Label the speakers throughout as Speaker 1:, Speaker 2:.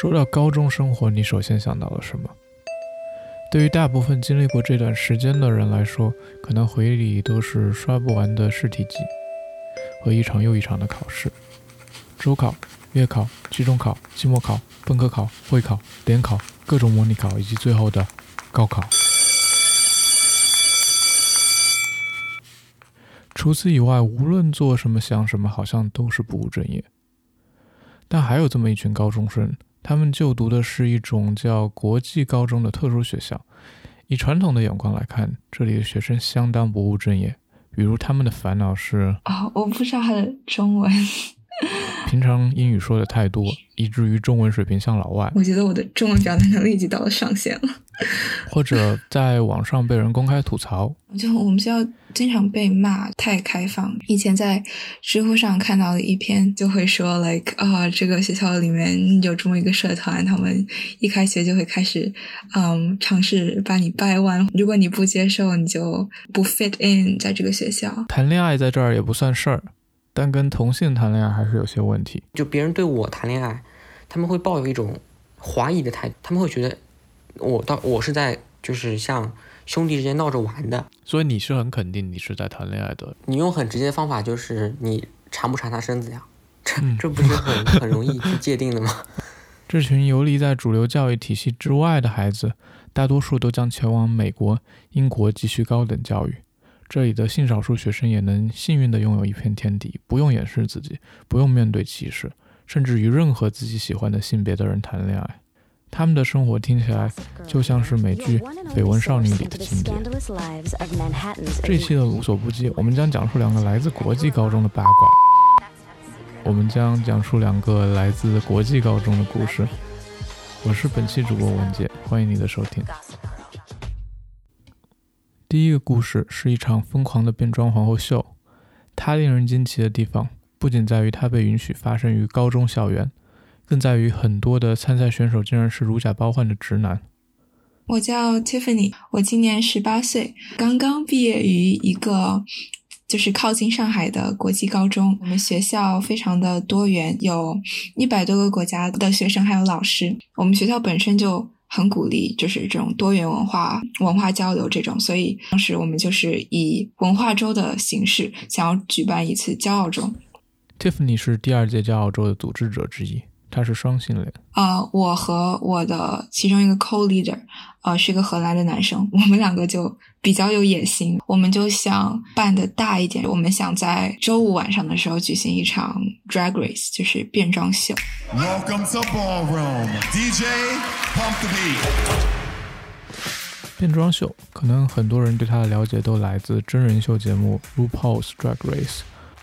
Speaker 1: 说到高中生活，你首先想到了什么？对于大部分经历过这段时间的人来说，可能回忆里都是刷不完的试题集和一场又一场的考试：周考、月考、期中考、期末考、本科考、会考、联考、各种模拟考，以及最后的高考。除此以外，无论做什么、想什么，好像都是不务正业。但还有这么一群高中生。他们就读的是一种叫国际高中的特殊学校。以传统的眼光来看，这里的学生相当不务正业。比如，他们的烦恼是……
Speaker 2: 啊，我不知道他的中文。
Speaker 1: 平常英语说的太多，以至于中文水平像老外。
Speaker 2: 我觉得我的中文表达能力已经到了上限了。
Speaker 1: 或者在网上被人公开吐槽，
Speaker 2: 就我们学校经常被骂太开放。以前在知乎上看到的一篇，就会说，like 啊，这个学校里面有这么一个社团，他们一开学就会开始，嗯，尝试把你掰弯。如果你不接受，你就不 fit in 在这个学校。
Speaker 1: 谈恋爱在这儿也不算事儿。但跟同性谈恋爱还是有些问题。
Speaker 3: 就别人对我谈恋爱，他们会抱有一种怀疑的态度，他们会觉得我到我是在就是像兄弟之间闹着玩的。
Speaker 1: 所以你是很肯定你是在谈恋爱的。
Speaker 3: 你用很直接的方法就是你缠不缠他身子呀？这这不是很很容易去界定的吗？
Speaker 1: 这群游离在主流教育体系之外的孩子，大多数都将前往美国、英国继续高等教育。这里的性少数学生也能幸运地拥有一片天地，不用掩饰自己，不用面对歧视，甚至与任何自己喜欢的性别的人谈恋爱。他们的生活听起来就像是美剧《绯闻少女》里的情节。这期的无所不记，我们将讲述两个来自国际高中的八卦。我们将讲述两个来自国际高中的故事。我是本期主播文杰，欢迎你的收听。第一个故事是一场疯狂的变装皇后秀，它令人惊奇的地方不仅在于它被允许发生于高中校园，更在于很多的参赛选手竟然是如假包换的直男。
Speaker 2: 我叫 Tiffany，我今年十八岁，刚刚毕业于一个就是靠近上海的国际高中。我们学校非常的多元，有一百多个国家的学生还有老师。我们学校本身就。很鼓励，就是这种多元文化文化交流这种，所以当时我们就是以文化周的形式，想要举办一次骄傲周。
Speaker 1: Tiffany 是第二届骄傲周的组织者之一，他是双性恋。
Speaker 2: 呃，我和我的其中一个 co-leader。呃，是个荷兰的男生，我们两个就比较有野心，我们就想办的大一点，我们想在周五晚上的时候举行一场 drag race，就是变装秀。Welcome to ballroom, DJ
Speaker 1: pump the beat。变装秀，可能很多人对它的了解都来自真人秀节目《RuPaul's Drag Race》，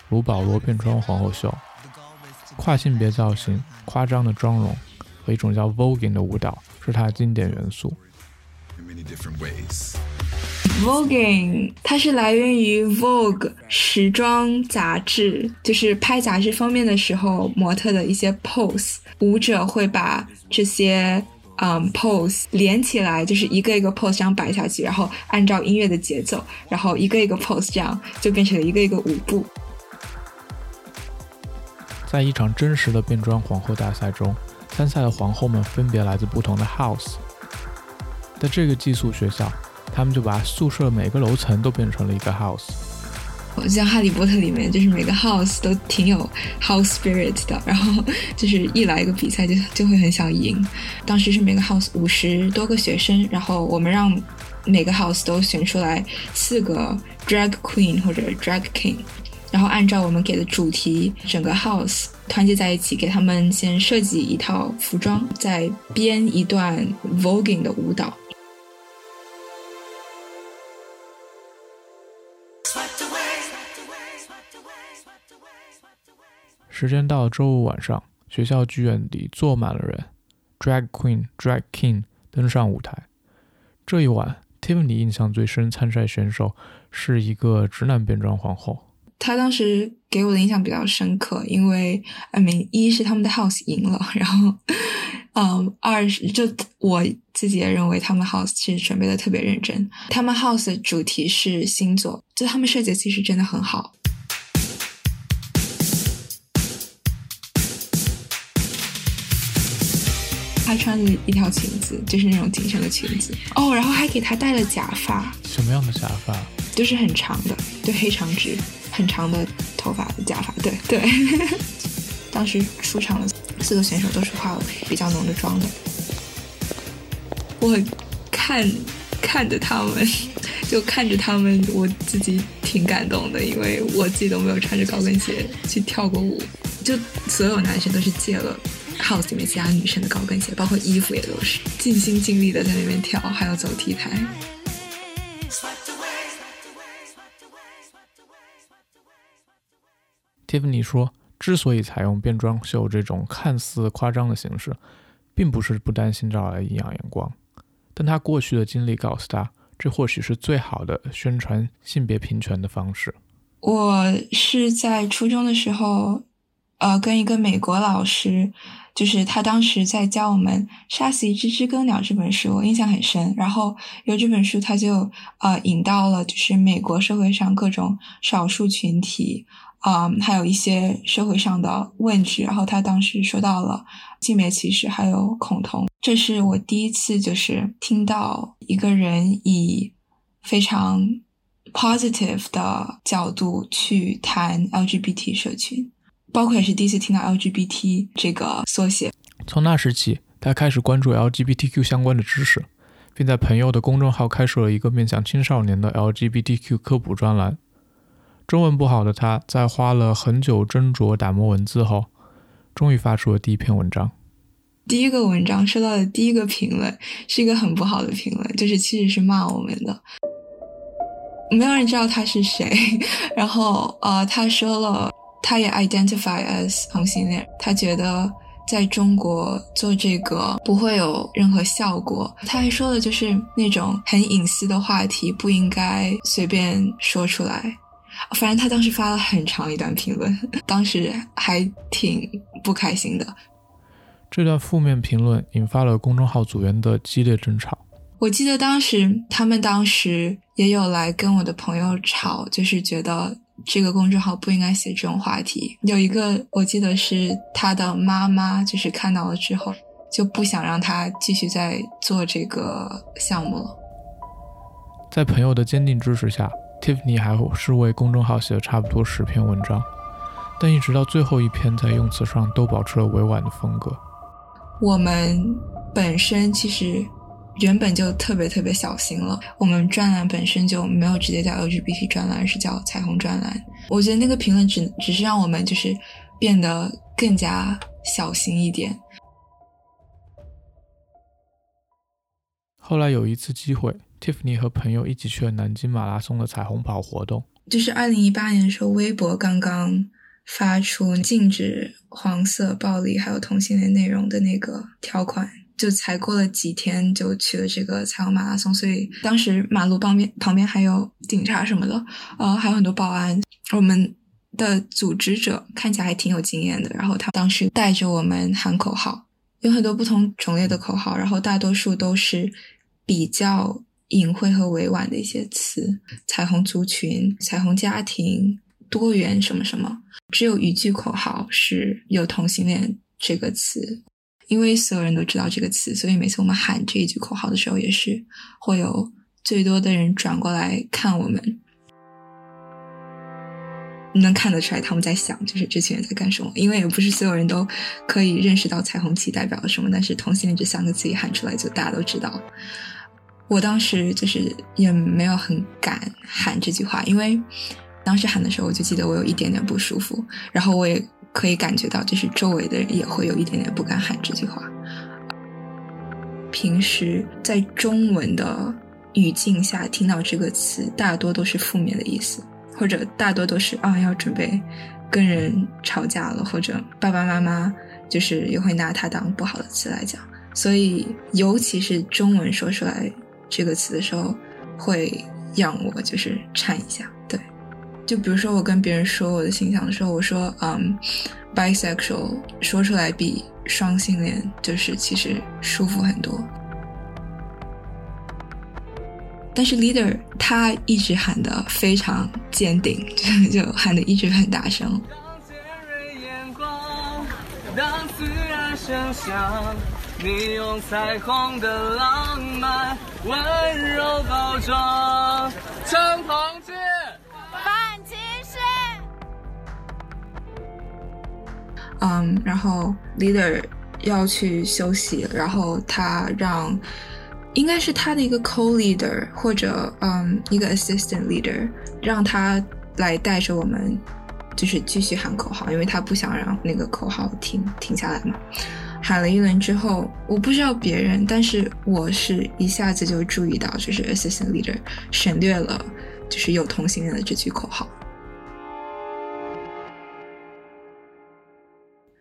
Speaker 1: 卢保罗变装皇后秀，跨性别造型、夸张的妆容和一种叫 voguing 的舞蹈是它的经典元素。
Speaker 2: Voguing，它是来源于 Vogue 时装杂志，就是拍杂志封面的时候，模特的一些 pose，舞者会把这些嗯 pose 连起来，就是一个一个 pose 这样摆下去，然后按照音乐的节奏，然后一个一个 pose 这样就变成了一个一个舞步。
Speaker 1: 在一场真实的变装皇后大赛中，参赛的皇后们分别来自不同的 house。在这个寄宿学校，他们就把宿舍每个楼层都变成了一个 house。
Speaker 2: 我像《哈利波特》里面，就是每个 house 都挺有 house spirit 的，然后就是一来一个比赛就就会很想赢。当时是每个 house 五十多个学生，然后我们让每个 house 都选出来四个 drag queen 或者 drag king，然后按照我们给的主题，整个 house 团结在一起，给他们先设计一套服装，再编一段 voguing 的舞蹈。
Speaker 1: 时间到了周五晚上，学校剧院里坐满了人，Drag Queen、Drag King 登上舞台。这一晚，Tiffany 印象最深参赛选手是一个直男变装皇后。
Speaker 2: 他当时给我的印象比较深刻，因为，I mean，一是他们的 House 赢了，然后，嗯，二是就我自己也认为他们 House 其实准备的特别认真。他们 House 的主题是星座，就他们设计其实真的很好。她穿的一条裙子，就是那种紧身的裙子哦，然后还给她戴了假发，
Speaker 1: 什么样的假发？
Speaker 2: 就是很长的，对，黑长直，很长的头发的假发，对对。当时出场的四个选手都是化了比较浓的妆的，我看看着他们，就看着他们，我自己挺感动的，因为我自己都没有穿着高跟鞋去跳过舞，就所有男生都是借了 house 里面其他女生的高跟鞋，包括衣服也都是尽心尽力的在那边跳，还要走 T 台。
Speaker 1: Tiffany 说。之所以采用变装秀这种看似夸张的形式，并不是不担心招来异样眼光，但他过去的经历告诉他，这或许是最好的宣传性别平权的方式。
Speaker 2: 我是在初中的时候，呃，跟一个美国老师，就是他当时在教我们《杀死一只知更鸟》这本书，我印象很深。然后有这本书，他就呃引到了就是美国社会上各种少数群体。啊，还有一些社会上的问题，然后他当时说到了性别歧视，还有恐同。这是我第一次就是听到一个人以非常 positive 的角度去谈 LGBT 社群，包括也是第一次听到 LGBT 这个缩写。
Speaker 1: 从那时起，他开始关注 LGBTQ 相关的知识，并在朋友的公众号开设了一个面向青少年的 LGBTQ 科普专栏。中文不好的他，在花了很久斟酌打磨文字后，终于发出了第一篇文章。
Speaker 2: 第一个文章收到的第一个评论是一个很不好的评论，就是其实是骂我们的。没有人知道他是谁。然后呃，他说了，他也 identify as 同性恋，他觉得在中国做这个不会有任何效果。他还说的，就是那种很隐私的话题不应该随便说出来。反正他当时发了很长一段评论，当时还挺不开心的。
Speaker 1: 这段负面评论引发了公众号组员的激烈争吵。
Speaker 2: 我记得当时他们当时也有来跟我的朋友吵，就是觉得这个公众号不应该写这种话题。有一个我记得是他的妈妈，就是看到了之后就不想让他继续再做这个项目了。
Speaker 1: 在朋友的坚定支持下。Tiffany 还是为公众号写了差不多十篇文章，但一直到最后一篇，在用词上都保持了委婉的风格。
Speaker 2: 我们本身其实原本就特别特别小心了，我们专栏本身就没有直接叫 LGBT 专栏，而是叫彩虹专栏。我觉得那个评论只只是让我们就是变得更加小心一点。
Speaker 1: 后来有一次机会。Tiffany 和朋友一起去了南京马拉松的彩虹跑活动。
Speaker 2: 就是二零一八年的时候，微博刚刚发出禁止黄色暴力还有同性恋内容的那个条款，就才过了几天就去了这个彩虹马拉松。所以当时马路旁边旁边还有警察什么的，呃，还有很多保安。我们的组织者看起来还挺有经验的，然后他当时带着我们喊口号，有很多不同种类的口号，然后大多数都是比较。隐晦和委婉的一些词，彩虹族群、彩虹家庭、多元什么什么，只有一句口号是有同性恋这个词，因为所有人都知道这个词，所以每次我们喊这一句口号的时候，也是会有最多的人转过来看我们，能看得出来他们在想，就是这群人在干什么，因为也不是所有人都可以认识到彩虹旗代表了什么，但是同性恋这三个字一喊出来，就大家都知道。我当时就是也没有很敢喊这句话，因为当时喊的时候，我就记得我有一点点不舒服，然后我也可以感觉到，就是周围的人也会有一点点不敢喊这句话。平时在中文的语境下听到这个词，大多都是负面的意思，或者大多都是啊要准备跟人吵架了，或者爸爸妈妈就是也会拿它当不好的词来讲，所以尤其是中文说出来。这个词的时候，会让我就是颤一下。就比如说我跟别人说我的形象的时候，我说嗯，bisexual，说出来比双性恋就是其实舒服很多。但是 leader 他一直喊的非常坚定，就 就喊的一直很大声。
Speaker 4: 当自然声响你用彩虹的浪漫温柔包装长鹏街。
Speaker 2: 嗯，然后 leader 要去休息，然后他让应该是他的一个 co-leader 或者嗯一个 assistant leader 让他来带着我们，就是继续喊口号，因为他不想让那个口号停停下来嘛。喊了一轮之后，我不知道别人，但是我是一下子就注意到，就是 assistant leader 省略了就是有同性恋的这句口号。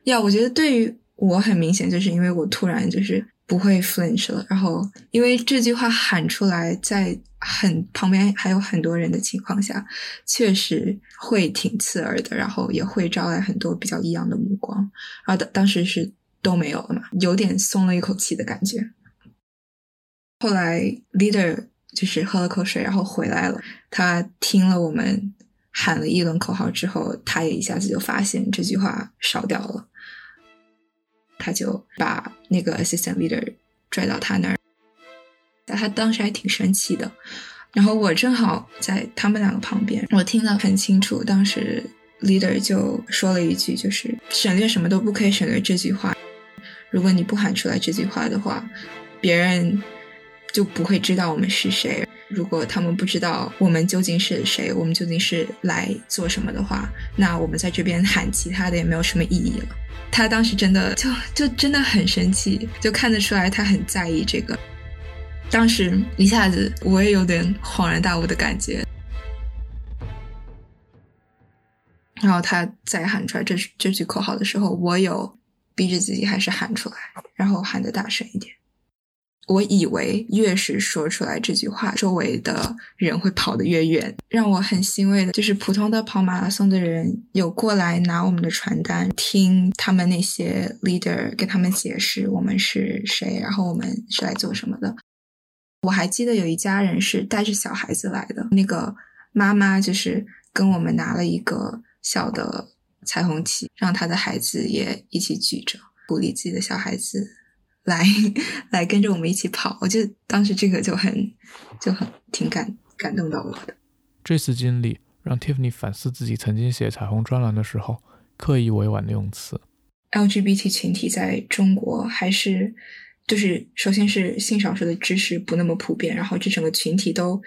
Speaker 2: 呀，我觉得对于我很明显，就是因为我突然就是不会 flinch 了，然后因为这句话喊出来，在很旁边还有很多人的情况下，确实会挺刺耳的，然后也会招来很多比较异样的目光。然后当当时是都没有了嘛，有点松了一口气的感觉。后来 leader 就是喝了口水，然后回来了，他听了我们喊了一轮口号之后，他也一下子就发现这句话少掉了。他就把那个 assistant leader 拽到他那儿，他当时还挺生气的。然后我正好在他们两个旁边，我听得很清楚。当时 leader 就说了一句，就是省略什么都不可以省略这句话。如果你不喊出来这句话的话，别人就不会知道我们是谁。如果他们不知道我们究竟是谁，我们究竟是来做什么的话，那我们在这边喊其他的也没有什么意义了。他当时真的就就真的很生气，就看得出来他很在意这个。当时一下子我也有点恍然大悟的感觉。然后他再喊出来这这句口号的时候，我有逼着自己还是喊出来，然后喊的大声一点。我以为越是说出来这句话，周围的人会跑得越远。让我很欣慰的就是，普通的跑马拉松的人有过来拿我们的传单，听他们那些 leader 跟他们解释我们是谁，然后我们是来做什么的。我还记得有一家人是带着小孩子来的，那个妈妈就是跟我们拿了一个小的彩虹旗，让他的孩子也一起举着，鼓励自己的小孩子。来 来跟着我们一起跑，我觉得当时这个就很就很挺感感动到我的。
Speaker 1: 这次经历让 Tiffany 反思自己曾经写彩虹专栏的时候刻意委婉的用词。
Speaker 2: LGBT 群体在中国还是就是首先是性少数的知识不那么普遍，然后这整个群体都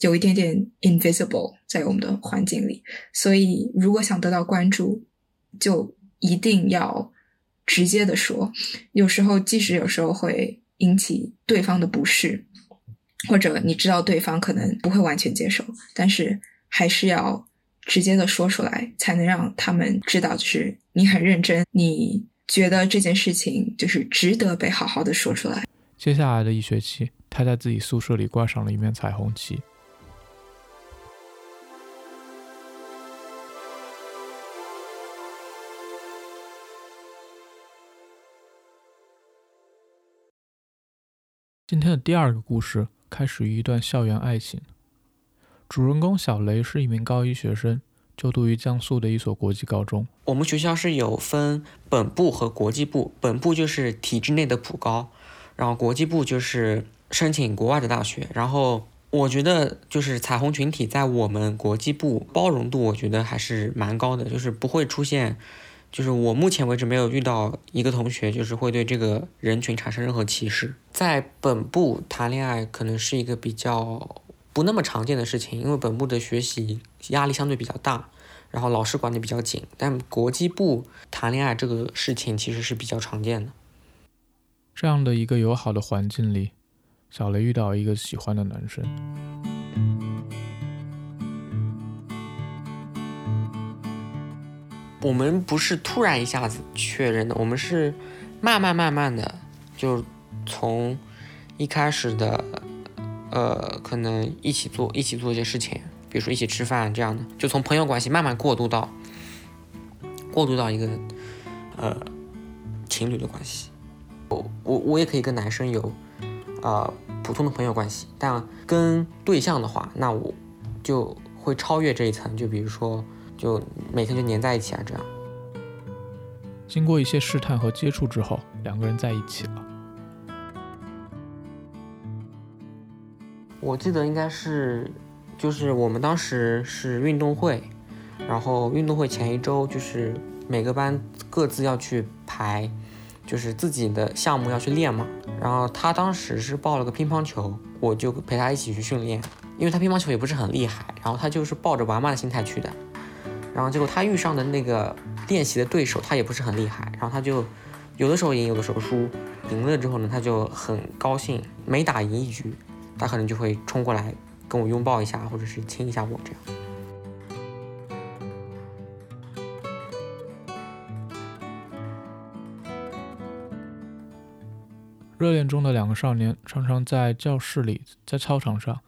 Speaker 2: 有一点点 invisible 在我们的环境里，所以如果想得到关注，就一定要。直接的说，有时候即使有时候会引起对方的不适，或者你知道对方可能不会完全接受，但是还是要直接的说出来，才能让他们知道，就是你很认真，你觉得这件事情就是值得被好好的说出来。
Speaker 1: 接下来的一学期，他在自己宿舍里挂上了一面彩虹旗。今天的第二个故事开始于一段校园爱情。主人公小雷是一名高一学生，就读于江苏的一所国际高中。
Speaker 3: 我们学校是有分本部和国际部，本部就是体制内的普高，然后国际部就是申请国外的大学。然后我觉得就是彩虹群体在我们国际部包容度，我觉得还是蛮高的，就是不会出现。就是我目前为止没有遇到一个同学，就是会对这个人群产生任何歧视。在本部谈恋爱可能是一个比较不那么常见的事情，因为本部的学习压力相对比较大，然后老师管得比较紧。但国际部谈恋爱这个事情其实是比较常见的。
Speaker 1: 这样的一个友好的环境里，小雷遇到一个喜欢的男生。
Speaker 3: 我们不是突然一下子确认的，我们是慢慢慢慢的，就从一开始的，呃，可能一起做一起做一些事情，比如说一起吃饭这样的，就从朋友关系慢慢过渡到过渡到一个呃情侣的关系。我我我也可以跟男生有啊普通的朋友关系，但跟对象的话，那我就会超越这一层，就比如说。就每天就黏在一起啊，这样。
Speaker 1: 经过一些试探和接触之后，两个人在一起了。
Speaker 3: 我记得应该是，就是我们当时是运动会，然后运动会前一周就是每个班各自要去排，就是自己的项目要去练嘛。然后他当时是报了个乒乓球，我就陪他一起去训练，因为他乒乓球也不是很厉害，然后他就是抱着玩玩的心态去的。然后结果他遇上的那个练习的对手，他也不是很厉害，然后他就有的时候赢，有的时候输。赢了之后呢，他就很高兴，每打赢一局。他可能就会冲过来跟我拥抱一下，或者是亲一下我这样。
Speaker 1: 热恋中的两个少年常常在教室里、在操场上、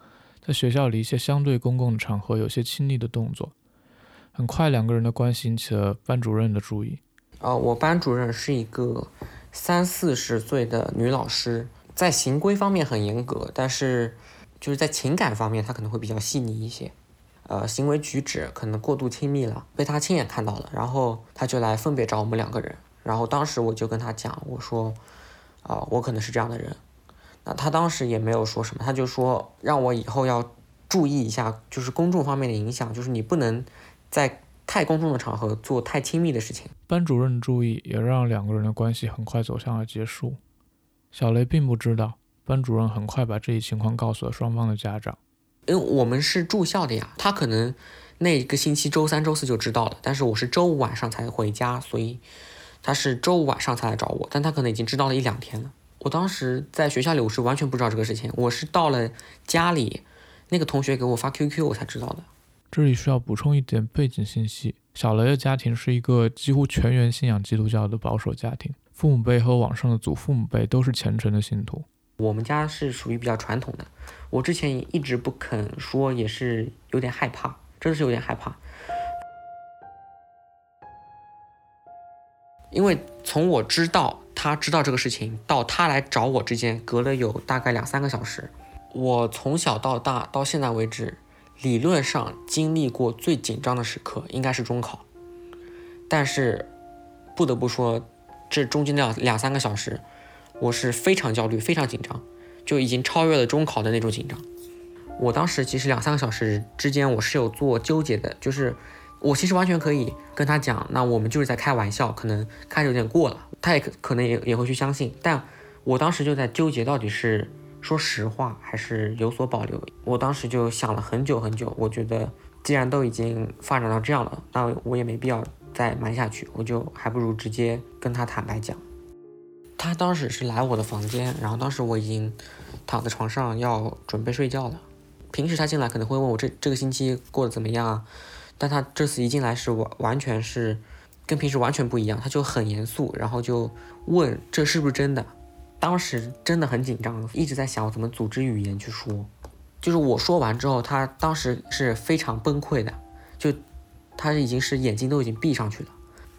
Speaker 1: 在学校里一些相对公共的场合有些亲昵的动作。很快，两个人的关系引起了班主任的注意。
Speaker 3: 呃，我班主任是一个三四十岁的女老师。在行规方面很严格，但是就是在情感方面，他可能会比较细腻一些。呃，行为举止可能过度亲密了，被他亲眼看到了，然后他就来分别找我们两个人。然后当时我就跟他讲，我说，啊，我可能是这样的人。那他当时也没有说什么，他就说让我以后要注意一下，就是公众方面的影响，就是你不能在太公众的场合做太亲密的事情。
Speaker 1: 班主任注意，也让两个人的关系很快走向了结束。小雷并不知道，班主任很快把这一情况告诉了双方的家长。
Speaker 3: 因为我们是住校的呀，他可能那一个星期周三、周四就知道了，但是我是周五晚上才回家，所以他是周五晚上才来找我，但他可能已经知道了一两天了。我当时在学校里，我是完全不知道这个事情，我是到了家里，那个同学给我发 QQ，我才知道的。
Speaker 1: 这里需要补充一点背景信息：小雷的家庭是一个几乎全员信仰基督教的保守家庭。父母辈和网上的祖父母辈都是虔诚的信徒。
Speaker 3: 我们家是属于比较传统的。我之前一直不肯说，也是有点害怕，真的是有点害怕。因为从我知道他知道这个事情到他来找我之间，隔了有大概两三个小时。我从小到大到现在为止，理论上经历过最紧张的时刻应该是中考，但是不得不说。这中间的两两三个小时，我是非常焦虑、非常紧张，就已经超越了中考的那种紧张。我当时其实两三个小时之间，我是有做纠结的，就是我其实完全可以跟他讲，那我们就是在开玩笑，可能开的有点过了，他也可可能也也会去相信。但我当时就在纠结，到底是说实话还是有所保留。我当时就想了很久很久，我觉得既然都已经发展到这样了，那我也没必要。再瞒下去，我就还不如直接跟他坦白讲。他当时是来我的房间，然后当时我已经躺在床上要准备睡觉了。平时他进来可能会问我这这个星期过得怎么样啊，但他这次一进来是完完全是跟平时完全不一样，他就很严肃，然后就问这是不是真的。当时真的很紧张，一直在想我怎么组织语言去说。就是我说完之后，他当时是非常崩溃的，就。他已经是眼睛都已经闭上去了，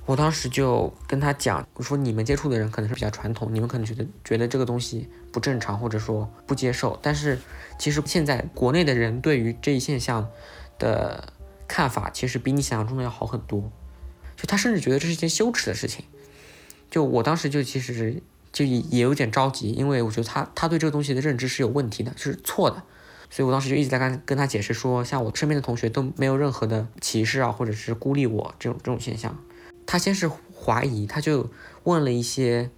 Speaker 3: 我当时就跟他讲，我说你们接触的人可能是比较传统，你们可能觉得觉得这个东西不正常，或者说不接受。但是其实现在国内的人对于这一现象的看法，其实比你想象中的要好很多。就他甚至觉得这是一件羞耻的事情。就我当时就其实就也也有点着急，因为我觉得他他对这个东西的认知是有问题的，是错的。所以我当时就一直在跟跟他解释说，像我身边的同学都没有任何的歧视啊，或者是孤立我这种这种现象。他先是怀疑，他就问了一些，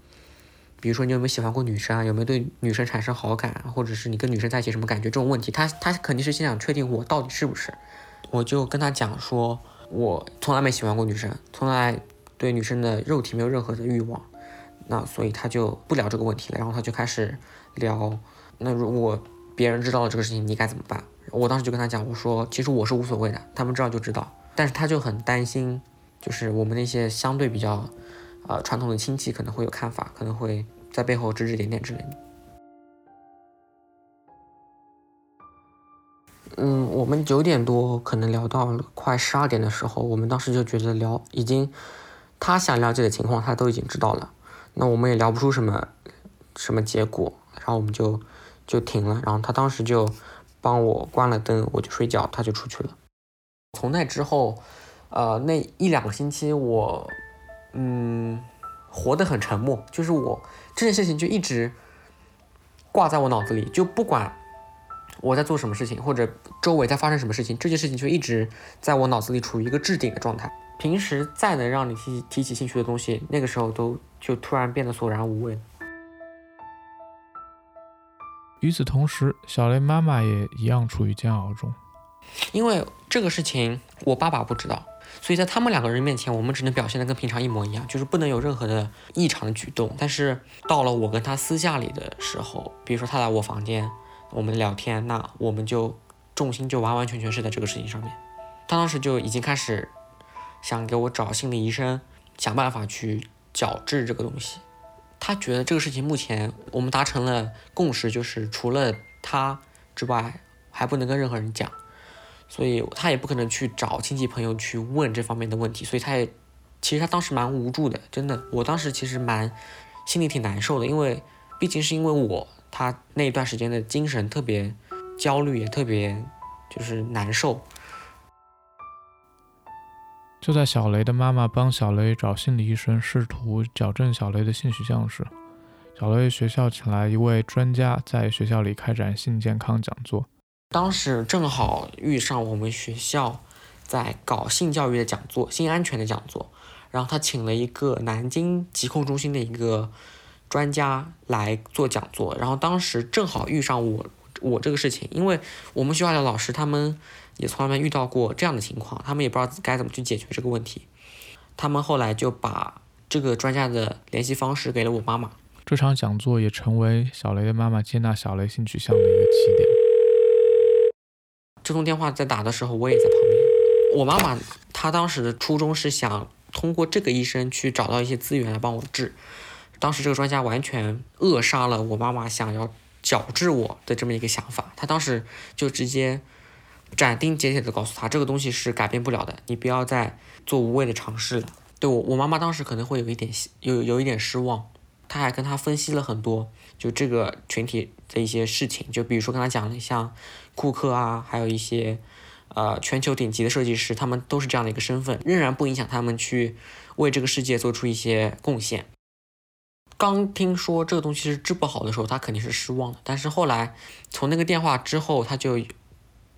Speaker 3: 比如说你有没有喜欢过女生啊，有没有对女生产生好感，或者是你跟女生在一起什么感觉这种问题。他他肯定是先想确定我到底是不是。我就跟他讲说，我从来没喜欢过女生，从来对女生的肉体没有任何的欲望。那所以他就不聊这个问题了，然后他就开始聊，那如果。别人知道了这个事情，你该怎么办？我当时就跟他讲，我说其实我是无所谓的，他们知道就知道。但是他就很担心，就是我们那些相对比较，呃传统的亲戚可能会有看法，可能会在背后指指点点之类的。嗯，我们九点多可能聊到了快十二点的时候，我们当时就觉得聊已经，他想了解的情况他都已经知道了，那我们也聊不出什么什么结果，然后我们就。就停了，然后他当时就帮我关了灯，我就睡觉，他就出去了。从那之后，呃，那一两个星期我，嗯，活得很沉默，就是我这件事情就一直挂在我脑子里，就不管我在做什么事情，或者周围在发生什么事情，这件事情就一直在我脑子里处于一个置顶的状态。平时再能让你提提起兴趣的东西，那个时候都就突然变得索然无味。
Speaker 1: 与此同时，小雷妈妈也一样处于煎熬中。
Speaker 3: 因为这个事情我爸爸不知道，所以在他们两个人面前，我们只能表现得跟平常一模一样，就是不能有任何的异常的举动。但是到了我跟他私下里的时候，比如说他来我房间，我们聊天，那我们就重心就完完全全是在这个事情上面。他当时就已经开始想给我找心理医生，想办法去矫治这个东西。他觉得这个事情目前我们达成了共识，就是除了他之外，还不能跟任何人讲。所以他也不可能去找亲戚朋友去问这方面的问题，所以他也其实他当时蛮无助的，真的，我当时其实蛮心里挺难受的，因为毕竟是因为我他那一段时间的精神特别焦虑，也特别就是难受。
Speaker 1: 就在小雷的妈妈帮小雷找心理医生，试图矫正小雷的性取向时，小雷学校请来一位专家，在学校里开展性健康讲座。
Speaker 3: 当时正好遇上我们学校在搞性教育的讲座、性安全的讲座，然后他请了一个南京疾控中心的一个专家来做讲座，然后当时正好遇上我我这个事情，因为我们学校的老师他们也从来没遇到过这样的情况，他们也不知道该怎么去解决这个问题，他们后来就把这个专家的联系方式给了我妈妈。
Speaker 1: 这场讲座也成为小雷的妈妈接纳小雷性取向的一个起点。
Speaker 3: 这通电话在打的时候，我也在旁边。我妈妈她当时的初衷是想通过这个医生去找到一些资源来帮我治。当时这个专家完全扼杀了我妈妈想要矫治我的这么一个想法。他当时就直接斩钉截铁的告诉他，这个东西是改变不了的，你不要再做无谓的尝试了。对我，我妈妈当时可能会有一点有有一点失望。她还跟他分析了很多，就这个群体的一些事情，就比如说跟他讲了像库克啊，还有一些呃全球顶级的设计师，他们都是这样的一个身份，仍然不影响他们去为这个世界做出一些贡献。刚听说这个东西是治不好的时候，他肯定是失望的，但是后来从那个电话之后，他就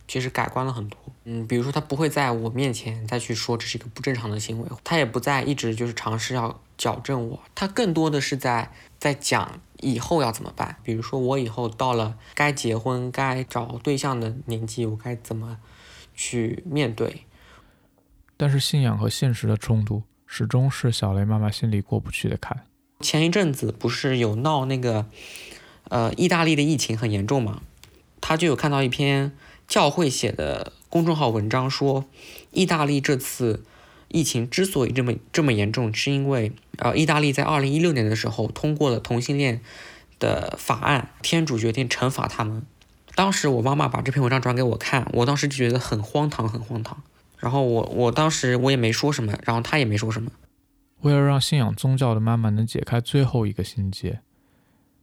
Speaker 3: 其实改观了很多。嗯，比如说他不会在我面前再去说这是一个不正常的行为，他也不再一直就是尝试要。矫正我，他更多的是在在讲以后要怎么办。比如说，我以后到了该结婚、该找对象的年纪，我该怎么去面对？
Speaker 1: 但是信仰和现实的冲突，始终是小雷妈妈心里过不去的坎。
Speaker 3: 前一阵子不是有闹那个，呃，意大利的疫情很严重嘛？他就有看到一篇教会写的公众号文章，说意大利这次。疫情之所以这么这么严重，是因为呃，意大利在二零一六年的时候通过了同性恋的法案，天主决定惩罚他们。当时我妈妈把这篇文章转给我看，我当时就觉得很荒唐，很荒唐。然后我我当时我也没说什么，然后他也没说什么。
Speaker 1: 为了让信仰宗教的妈妈能解开最后一个心结，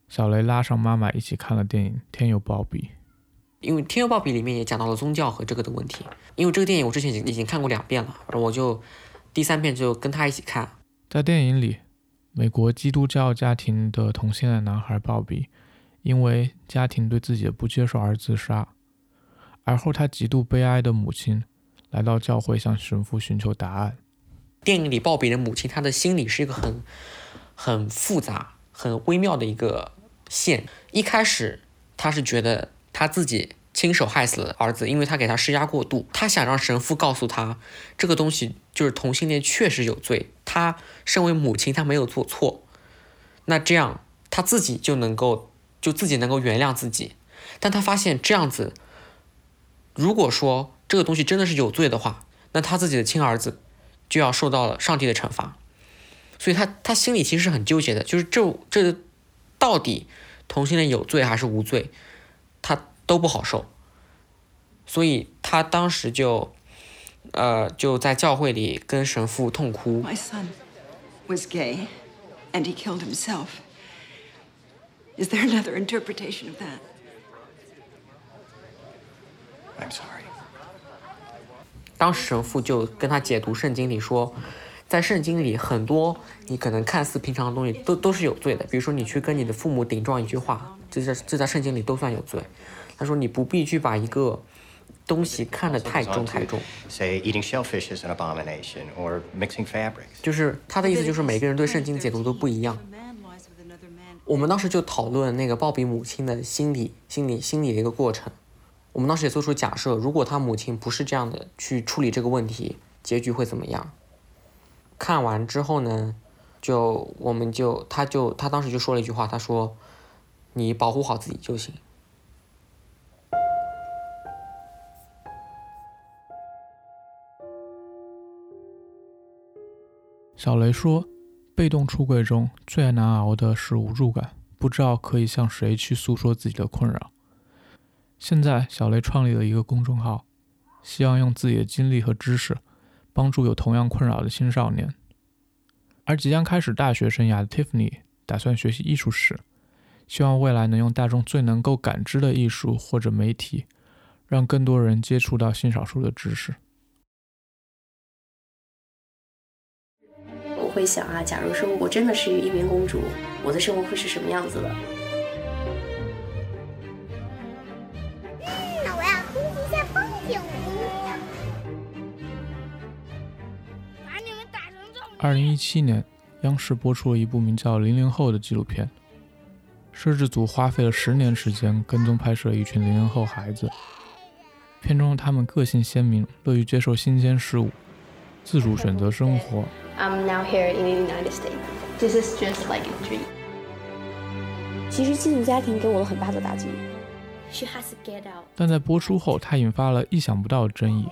Speaker 1: 小雷拉上妈妈一起看了电影《天佑鲍比》。
Speaker 3: 因为《天佑鲍比》里面也讲到了宗教和这个的问题。因为这个电影我之前已经已经看过两遍了，我就第三遍就跟他一起看。
Speaker 1: 在电影里，美国基督教家庭的同性恋男孩鲍比，因为家庭对自己的不接受而自杀。而后他极度悲哀的母亲来到教会向神父寻求答案。
Speaker 3: 电影里鲍比的母亲，她的心理是一个很很复杂、很微妙的一个线。一开始，她是觉得。他自己亲手害死了儿子，因为他给他施压过度。他想让神父告诉他，这个东西就是同性恋确实有罪。他身为母亲，他没有做错。那这样他自己就能够就自己能够原谅自己。但他发现这样子，如果说这个东西真的是有罪的话，那他自己的亲儿子就要受到了上帝的惩罚。所以他他心里其实是很纠结的，就是这这到底同性恋有罪还是无罪？他都不好受，所以他当时就，呃，就在教会里跟神父痛哭。
Speaker 5: My son was gay, and he killed himself. Is there another interpretation of that?
Speaker 6: I'm sorry.
Speaker 3: 当时神父就跟他解读圣经里说，在圣经里很多你可能看似平常的东西都都是有罪的，比如说你去跟你的父母顶撞一句话。这在这在圣经里都算有罪，他说你不必去把一个东西看得太重太重。
Speaker 6: Say eating shellfish is an abomination, or mixing fabrics.
Speaker 3: 就是他的意思就是每个人对圣经解读都不一样。我们当时就讨论那个鲍比母亲的心理、心理、心理的一个过程。我们当时也做出假设，如果他母亲不是这样的去处理这个问题，结局会怎么样？看完之后呢，就我们就他就他当时就说了一句话，他说：“你保护好自己就行。”
Speaker 1: 小雷说，被动出柜中最难熬的是无助感，不知道可以向谁去诉说自己的困扰。现在，小雷创立了一个公众号，希望用自己的经历和知识，帮助有同样困扰的青少年。而即将开始大学生涯的 Tiffany 打算学习艺术史，希望未来能用大众最能够感知的艺术或者媒体，让更多人接触到性少数的知识。
Speaker 7: 我会想啊，假如说我真的是一名公主，我的生活会是什么样子的？
Speaker 8: 那我要一下风景。把你们打成这么
Speaker 1: 二零一七年，央视播出了一部名叫《零零后》的纪录片。摄制组花费了十年时间跟踪拍摄一群零零后孩子。片中他们个性鲜明，乐于接受新鲜事物，自主选择生活。
Speaker 7: I'm now here in the United States. This is just like a dream. 其实寄宿家庭给我了很大的打击。She has to get out.
Speaker 1: 但在播出后，它引发了意想不到的争议。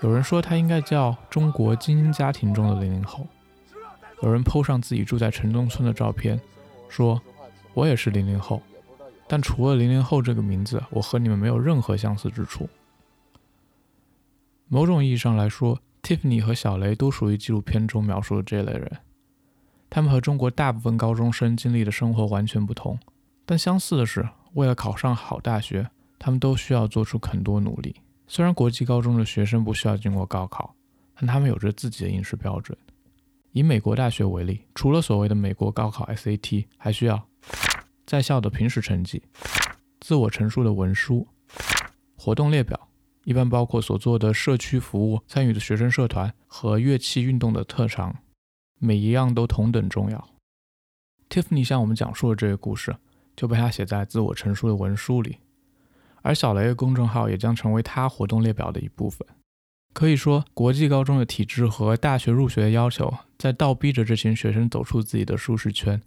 Speaker 1: 有人说它应该叫“中国精英家庭中的零零后”，有人 PO 上自己住在城中村的照片，说：“我也是零零后，但除了零零后这个名字，我和你们没有任何相似之处。”某种意义上来说，Tiffany 和小雷都属于纪录片中描述的这类人。他们和中国大部分高中生经历的生活完全不同，但相似的是，为了考上好大学，他们都需要做出很多努力。虽然国际高中的学生不需要经过高考，但他们有着自己的应试标准。以美国大学为例，除了所谓的美国高考 SAT，还需要在校的平时成绩、自我陈述的文书、活动列表，一般包括所做的社区服务、参与的学生社团和乐器运动的特长，每一样都同等重要。Tiffany 向我们讲述了这个故事，就被他写在自我陈述的文书里。而小雷的公众号也将成为他活动列表的一部分。可以说，国际高中的体制和大学入学的要求，在倒逼着这群学生走出自己的舒适圈，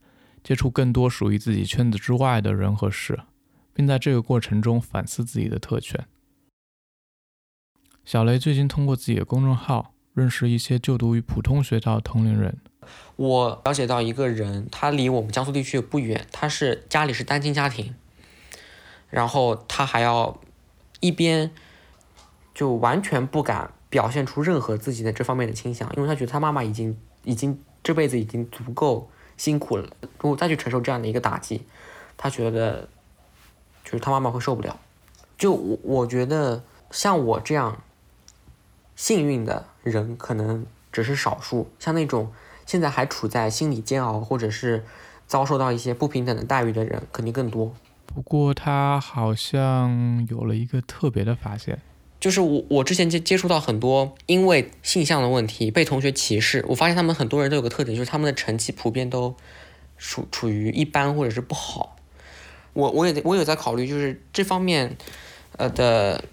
Speaker 1: 接触更多属于自己圈子之外的人和事，并在这个过程中反思自己的特权。小雷最近通过自己的公众号认识一些就读于普通学校的同龄人。
Speaker 3: 我了解到一个人，他离我们江苏地区也不远，他是家里是单亲家庭，然后他还要一边就完全不敢表现出任何自己的这方面的倾向，因为他觉得他妈妈已经已经这辈子已经足够辛苦了，如果再去承受这样的一个打击，他觉得就是他妈妈会受不了。就我我觉得像我这样幸运的人可能只是少数，像那种现在还处在心理煎熬或者是遭受到一些不平等的待遇的人肯定更多。
Speaker 1: 不过他好像有了一个特别的发现，
Speaker 3: 就是我我之前接接触到很多因为性向的问题被同学歧视，我发现他们很多人都有个特点，就是他们的成绩普遍都处处于一般或者是不好。我我也我有在考虑，就是这方面呃的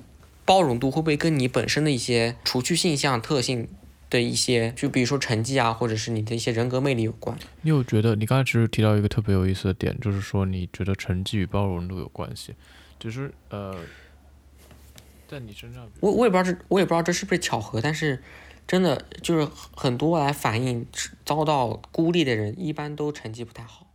Speaker 3: 包容度会不会跟你本身的一些除去性向特性的一些，就比如说成绩啊，或者是你的一些人格魅力有关。
Speaker 1: 你有觉得你刚才其实提到一个特别有意思的点，就是说你觉得成绩与包容度有关系，就是呃，在你身上，
Speaker 3: 我我也不知道这我也不知道这是不是巧合，但是真的就是很多来反映遭到孤立的人，一般都成绩不太好。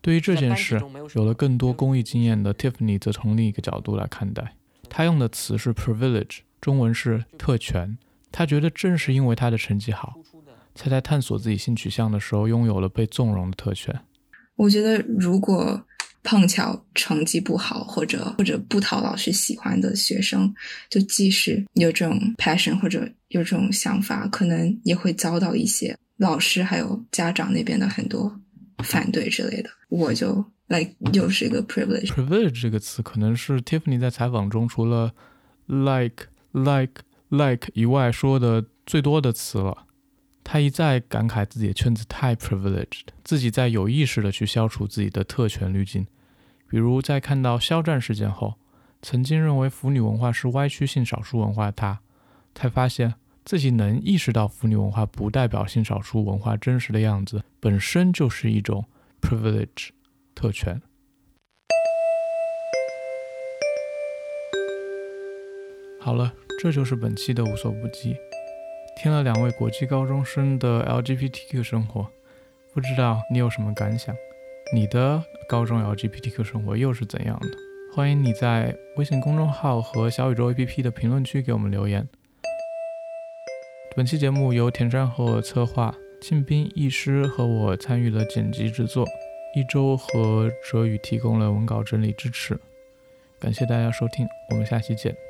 Speaker 1: 对于这件事
Speaker 3: 有，
Speaker 1: 有了更多公益经验的 Tiffany 则从另一个角度来看待。他用的词是 privilege，中文是特权。他觉得正是因为他的成绩好，才在探索自己性取向的时候拥有了被纵容的特权。
Speaker 2: 我觉得如果碰巧成绩不好，或者或者不讨老师喜欢的学生，就即使有这种 passion 或者有这种想法，可能也会遭到一些老师还有家长那边的很多反对之类的。我就，like 又是一个 privilege。
Speaker 1: privilege 这个词可能是 Tiffany 在采访中除了 like like like 以外说的最多的词了。他一再感慨自己的圈子太 privileged，自己在有意识的去消除自己的特权滤镜。比如在看到肖战事件后，曾经认为腐女文化是歪曲性少数文化的他，才发现自己能意识到腐女文化不代表性少数文化真实的样子，本身就是一种 privilege 特权。好了，这就是本期的无所不记。听了两位国际高中生的 LGBTQ 生活，不知道你有什么感想？你的高中 LGBTQ 生活又是怎样的？欢迎你在微信公众号和小宇宙 APP 的评论区给我们留言。本期节目由田山和我策划，庆斌艺师和我参与了剪辑制作，一周和哲宇提供了文稿整理支持。感谢大家收听，我们下期见。